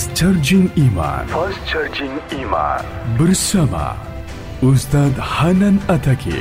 Fast Charging Iman. Fast Charging Iman. Bersama Ustadz Hanan Ataki.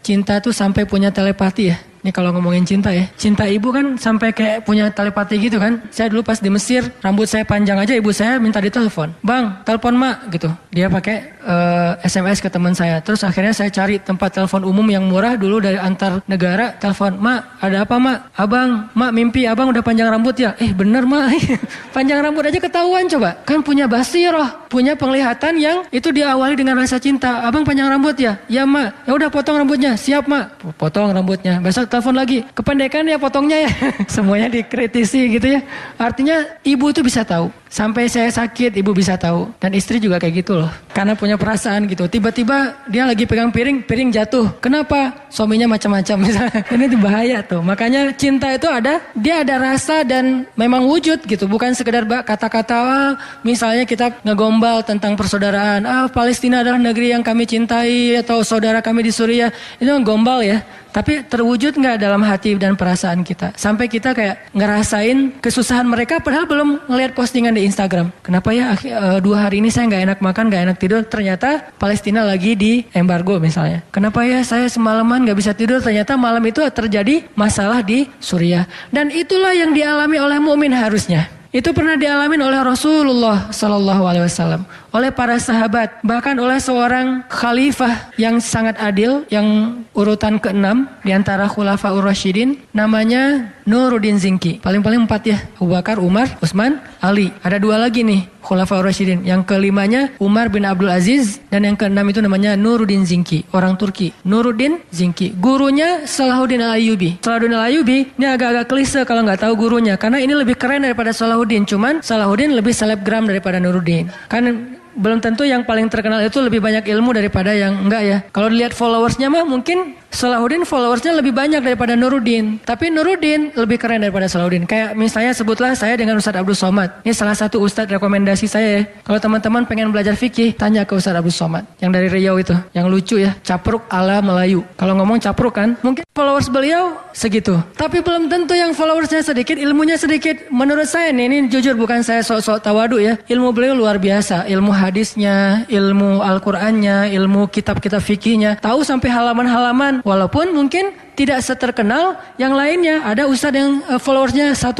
Cinta tuh sampai punya telepati ya. Ini kalau ngomongin cinta ya. Cinta ibu kan sampai kayak punya telepati gitu kan. Saya dulu pas di Mesir, rambut saya panjang aja ibu saya minta ditelepon. Bang, telepon mak gitu. Dia pakai uh, eh, SMS ke teman saya. Terus akhirnya saya cari tempat telepon umum yang murah dulu dari antar negara. Telepon, mak ada apa mak? Abang, mak mimpi abang udah panjang rambut ya? Eh bener mak, panjang rambut aja ketahuan coba. Kan punya basiroh, punya penglihatan yang itu diawali dengan rasa cinta. Abang panjang rambut ya? Ya mak, ya udah potong rambutnya. Siap mak, potong rambutnya. Besok telepon lagi. Kependekan ya potongnya ya. Semuanya dikritisi gitu ya. Artinya ibu itu bisa tahu. Sampai saya sakit ibu bisa tahu. Dan istri juga kayak gitu loh. Karena punya perasaan gitu. Tiba-tiba dia lagi pegang piring, piring jatuh. Kenapa? Suaminya macam-macam misalnya. Ini tuh bahaya tuh. Makanya cinta itu ada, dia ada rasa dan memang wujud gitu. Bukan sekedar kata-kata ah, misalnya kita ngegombal tentang persaudaraan. Ah Palestina adalah negeri yang kami cintai atau saudara kami di Suriah. Itu gombal ya. Tapi terwujud nggak dalam hati dan perasaan kita? Sampai kita kayak ngerasain kesusahan mereka padahal belum ngelihat postingan di Instagram. Kenapa ya uh, dua hari ini saya nggak enak makan, nggak enak tidur? Ternyata Palestina lagi di embargo misalnya. Kenapa ya saya semalaman nggak bisa tidur? Ternyata malam itu terjadi masalah di Suriah. Dan itulah yang dialami oleh mukmin harusnya. Itu pernah dialami oleh Rasulullah Sallallahu Alaihi Wasallam, oleh para sahabat, bahkan oleh seorang khalifah yang sangat adil, yang urutan keenam di antara khulafa ur-rasyidin, namanya Nuruddin Zinki. Paling-paling empat ya, Abu Bakar, Umar, Utsman, Ali. Ada dua lagi nih, khulafa ur-rasyidin. Yang kelimanya Umar bin Abdul Aziz dan yang keenam itu namanya Nuruddin Zinki, orang Turki. Nuruddin Zinki. Gurunya Salahuddin Al-Ayyubi. Salahuddin Al-Ayyubi ini agak-agak klise kalau nggak tahu gurunya karena ini lebih keren daripada Salahuddin, cuman Salahuddin lebih selebgram daripada Nuruddin. Kan belum tentu yang paling terkenal itu lebih banyak ilmu daripada yang enggak ya. Kalau dilihat followersnya mah mungkin Salahuddin followersnya lebih banyak daripada Nuruddin. Tapi Nuruddin lebih keren daripada Salahuddin. Kayak misalnya sebutlah saya dengan Ustadz Abdul Somad. Ini salah satu Ustadz rekomendasi saya ya. Kalau teman-teman pengen belajar fikih, tanya ke Ustadz Abdul Somad. Yang dari Riau itu. Yang lucu ya. Capruk ala Melayu. Kalau ngomong capruk kan, mungkin followers beliau segitu. Tapi belum tentu yang followersnya sedikit, ilmunya sedikit. Menurut saya nih, ini jujur bukan saya sok-sok tawadu ya. Ilmu beliau luar biasa. Ilmu hadisnya, ilmu Al-Qur'annya, ilmu kitab-kitab fikihnya. Tahu sampai halaman-halaman Walaupun mungkin tidak seterkenal yang lainnya. Ada ustadz yang uh, followersnya 1,1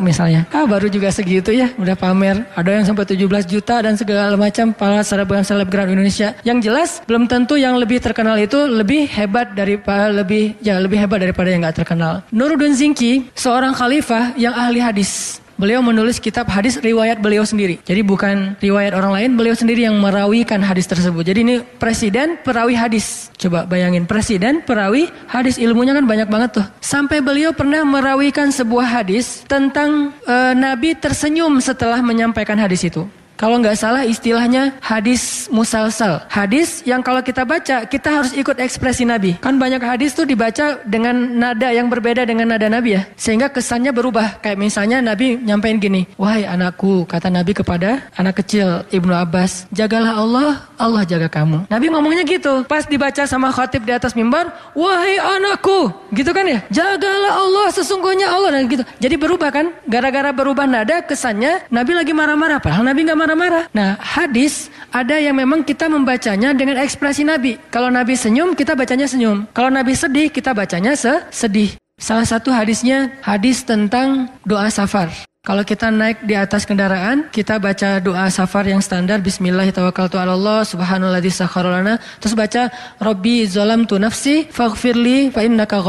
misalnya. Ah baru juga segitu ya, udah pamer. Ada yang sampai 17 juta dan segala macam para selebgram selebgram Indonesia. Yang jelas belum tentu yang lebih terkenal itu lebih hebat daripada lebih ya lebih hebat daripada yang nggak terkenal. Nuruddin Zinki seorang khalifah yang ahli hadis. Beliau menulis kitab hadis riwayat beliau sendiri. Jadi bukan riwayat orang lain, beliau sendiri yang merawikan hadis tersebut. Jadi ini presiden perawi hadis. Coba bayangin presiden perawi hadis ilmunya kan banyak banget tuh. Sampai beliau pernah merawikan sebuah hadis tentang e, Nabi tersenyum setelah menyampaikan hadis itu. Kalau nggak salah istilahnya hadis musalsal. Hadis yang kalau kita baca kita harus ikut ekspresi Nabi. Kan banyak hadis tuh dibaca dengan nada yang berbeda dengan nada Nabi ya. Sehingga kesannya berubah. Kayak misalnya Nabi nyampein gini. Wahai anakku kata Nabi kepada anak kecil Ibnu Abbas. Jagalah Allah, Allah jaga kamu. Nabi ngomongnya gitu. Pas dibaca sama khatib di atas mimbar. Wahai anakku. Gitu kan ya. Jagalah Allah sesungguhnya Allah. Dan gitu. Jadi berubah kan. Gara-gara berubah nada kesannya Nabi lagi marah-marah. Padahal Nabi nggak marah-marah. Nah, hadis ada yang memang kita membacanya dengan ekspresi Nabi. Kalau Nabi senyum, kita bacanya senyum. Kalau Nabi sedih, kita bacanya se sedih. Salah satu hadisnya hadis tentang doa safar. Kalau kita naik di atas kendaraan, kita baca doa safar yang standar Bismillahirrahmanirrahim Subhanalladzi Terus baca Rabbi tu nafsi faghfirli fa innaka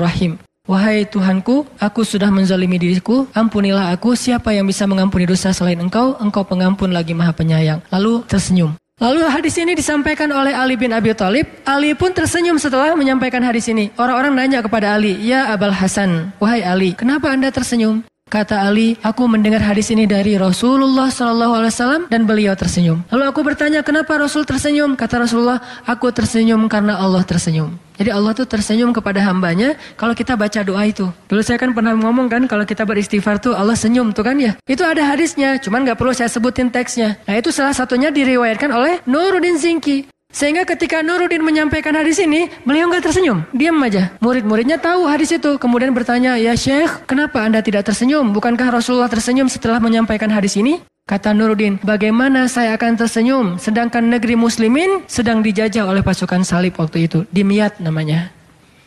rahim Wahai Tuhanku, aku sudah menzalimi diriku, ampunilah aku, siapa yang bisa mengampuni dosa selain engkau, engkau pengampun lagi maha penyayang. Lalu tersenyum. Lalu hadis ini disampaikan oleh Ali bin Abi Thalib. Ali pun tersenyum setelah menyampaikan hadis ini. Orang-orang nanya kepada Ali, Ya Abul Hasan, wahai Ali, kenapa anda tersenyum? Kata Ali, aku mendengar hadis ini dari Rasulullah Sallallahu Alaihi Wasallam dan beliau tersenyum. Lalu aku bertanya, kenapa Rasul tersenyum? Kata Rasulullah, aku tersenyum karena Allah tersenyum. Jadi Allah tuh tersenyum kepada hambanya kalau kita baca doa itu. Dulu saya kan pernah ngomong kan kalau kita beristighfar tuh Allah senyum tuh kan ya. Itu ada hadisnya, cuman nggak perlu saya sebutin teksnya. Nah itu salah satunya diriwayatkan oleh Nuruddin Zinki. Sehingga ketika Nuruddin menyampaikan hadis ini, beliau nggak tersenyum, diam aja. Murid-muridnya tahu hadis itu, kemudian bertanya, ya Syekh, kenapa anda tidak tersenyum? Bukankah Rasulullah tersenyum setelah menyampaikan hadis ini? Kata Nuruddin, bagaimana saya akan tersenyum sedangkan negeri muslimin sedang dijajah oleh pasukan salib waktu itu. Dimyat namanya.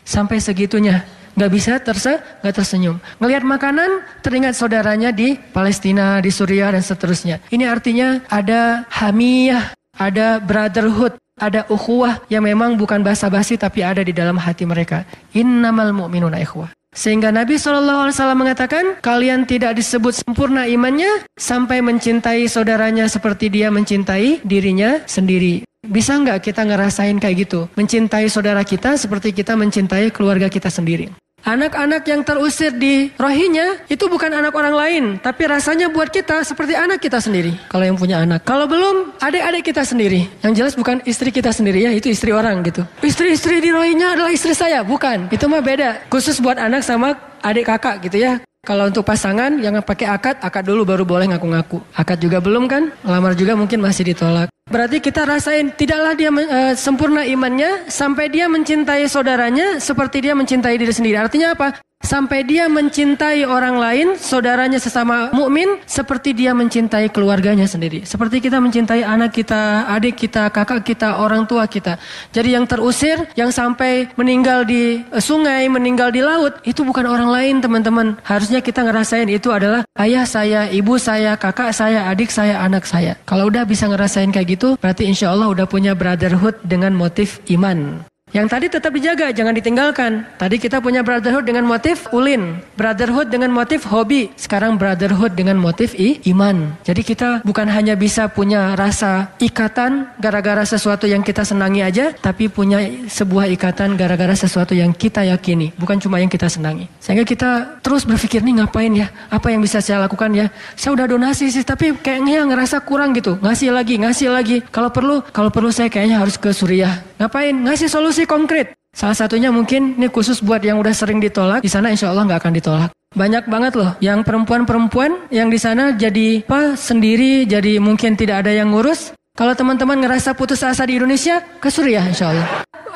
Sampai segitunya. Gak bisa terse, gak tersenyum. Ngelihat makanan, teringat saudaranya di Palestina, di Suriah, dan seterusnya. Ini artinya ada hamiyah, ada brotherhood, ada ukhuwah yang memang bukan basa-basi tapi ada di dalam hati mereka. Innamal mu'minuna ikhwah. Sehingga Nabi SAW mengatakan, kalian tidak disebut sempurna imannya sampai mencintai saudaranya seperti dia mencintai dirinya sendiri. Bisa nggak kita ngerasain kayak gitu? Mencintai saudara kita seperti kita mencintai keluarga kita sendiri. Anak-anak yang terusir di rohinya itu bukan anak orang lain, tapi rasanya buat kita seperti anak kita sendiri. Kalau yang punya anak, kalau belum adik-adik kita sendiri. Yang jelas bukan istri kita sendiri ya, itu istri orang gitu. Istri-istri di rohinya adalah istri saya, bukan. Itu mah beda. Khusus buat anak sama adik kakak gitu ya. Kalau untuk pasangan yang pakai akad, akad dulu baru boleh ngaku-ngaku. Akad juga belum kan? Lamar juga mungkin masih ditolak. Berarti kita rasain tidaklah dia uh, sempurna imannya sampai dia mencintai saudaranya seperti dia mencintai diri sendiri. Artinya apa? Sampai dia mencintai orang lain, saudaranya sesama mukmin seperti dia mencintai keluarganya sendiri. Seperti kita mencintai anak kita, adik kita, kakak kita, orang tua kita. Jadi yang terusir, yang sampai meninggal di eh, sungai, meninggal di laut, itu bukan orang lain, teman-teman. Harusnya kita ngerasain itu adalah ayah saya, ibu saya, kakak saya, adik saya, anak saya. Kalau udah bisa ngerasain kayak gitu, berarti insya Allah udah punya brotherhood dengan motif iman. Yang tadi tetap dijaga, jangan ditinggalkan. Tadi kita punya brotherhood dengan motif ulin, brotherhood dengan motif hobi, sekarang brotherhood dengan motif i, iman. Jadi kita bukan hanya bisa punya rasa ikatan gara-gara sesuatu yang kita senangi aja, tapi punya sebuah ikatan gara-gara sesuatu yang kita yakini, bukan cuma yang kita senangi. Sehingga kita terus berpikir nih ngapain ya, apa yang bisa saya lakukan ya. Saya udah donasi sih, tapi kayaknya ngerasa kurang gitu, ngasih lagi, ngasih lagi. Kalau perlu, kalau perlu saya kayaknya harus ke Suriah. Ngapain? Ngasih solusi konkret. Salah satunya mungkin ini khusus buat yang udah sering ditolak, di sana insya Allah nggak akan ditolak. Banyak banget loh yang perempuan-perempuan yang di sana jadi apa sendiri, jadi mungkin tidak ada yang ngurus. Kalau teman-teman ngerasa putus asa di Indonesia, ke Suriah insya Allah.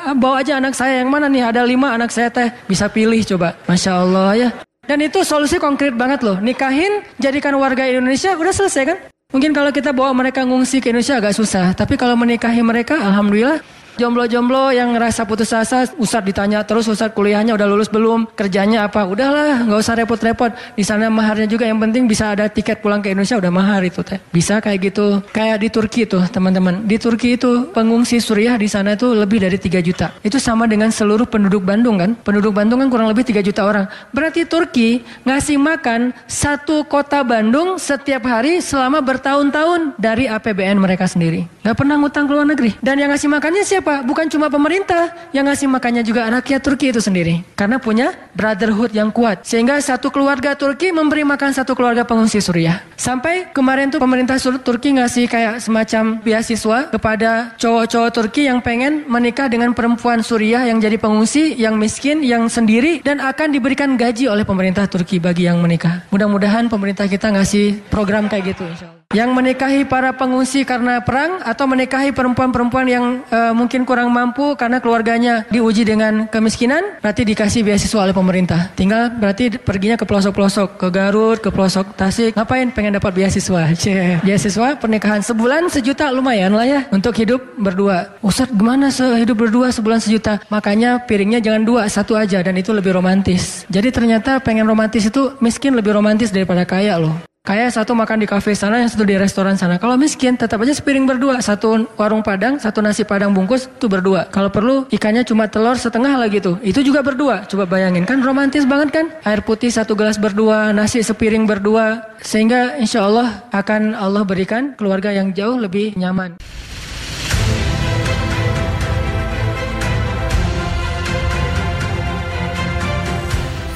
Ah, bawa aja anak saya yang mana nih, ada lima anak saya teh, bisa pilih coba. Masya Allah ya. Dan itu solusi konkret banget loh. Nikahin, jadikan warga Indonesia, udah selesai kan? Mungkin kalau kita bawa mereka ngungsi ke Indonesia agak susah. Tapi kalau menikahi mereka, Alhamdulillah Jomblo-jomblo yang ngerasa putus asa, Ustadz ditanya terus Ustadz kuliahnya udah lulus belum, kerjanya apa? Udahlah, nggak usah repot-repot. Di sana maharnya juga yang penting bisa ada tiket pulang ke Indonesia udah mahar itu teh. Bisa kayak gitu. Kayak di Turki tuh teman-teman. Di Turki itu pengungsi Suriah di sana itu lebih dari 3 juta. Itu sama dengan seluruh penduduk Bandung kan? Penduduk Bandung kan kurang lebih 3 juta orang. Berarti Turki ngasih makan satu kota Bandung setiap hari selama bertahun-tahun dari APBN mereka sendiri. Gak pernah ngutang ke luar negeri. Dan yang ngasih makannya siapa? Siapa? Bukan cuma pemerintah yang ngasih makannya juga rakyat Turki itu sendiri. Karena punya brotherhood yang kuat. Sehingga satu keluarga Turki memberi makan satu keluarga pengungsi Suriah. Sampai kemarin tuh pemerintah Turki ngasih kayak semacam beasiswa kepada cowok-cowok Turki yang pengen menikah dengan perempuan Suriah yang jadi pengungsi, yang miskin, yang sendiri dan akan diberikan gaji oleh pemerintah Turki bagi yang menikah. Mudah-mudahan pemerintah kita ngasih program kayak gitu insya Allah. Yang menikahi para pengungsi karena perang atau menikahi perempuan-perempuan yang uh, mungkin kurang mampu karena keluarganya diuji dengan kemiskinan, berarti dikasih beasiswa oleh pemerintah. Tinggal berarti perginya ke pelosok-pelosok, ke Garut, ke pelosok Tasik. Ngapain? Pengen dapat beasiswa. Cie. Beasiswa pernikahan sebulan sejuta lumayan lah ya untuk hidup berdua. Ustaz gimana sehidup berdua sebulan sejuta? Makanya piringnya jangan dua, satu aja dan itu lebih romantis. Jadi ternyata pengen romantis itu miskin lebih romantis daripada kaya loh. Kayak satu makan di kafe sana, yang satu di restoran sana. Kalau miskin, tetap aja sepiring berdua. Satu warung padang, satu nasi padang bungkus, itu berdua. Kalau perlu, ikannya cuma telur setengah lagi tuh. Itu juga berdua. Coba bayangin, kan romantis banget kan? Air putih satu gelas berdua, nasi sepiring berdua. Sehingga insya Allah akan Allah berikan keluarga yang jauh lebih nyaman.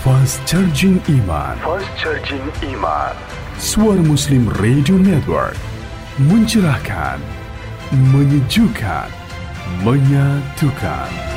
Fast Charging Iman. Fast Charging Iman. Suara Muslim Radio Network. Mencerahkan, menyejukkan, menyatukan.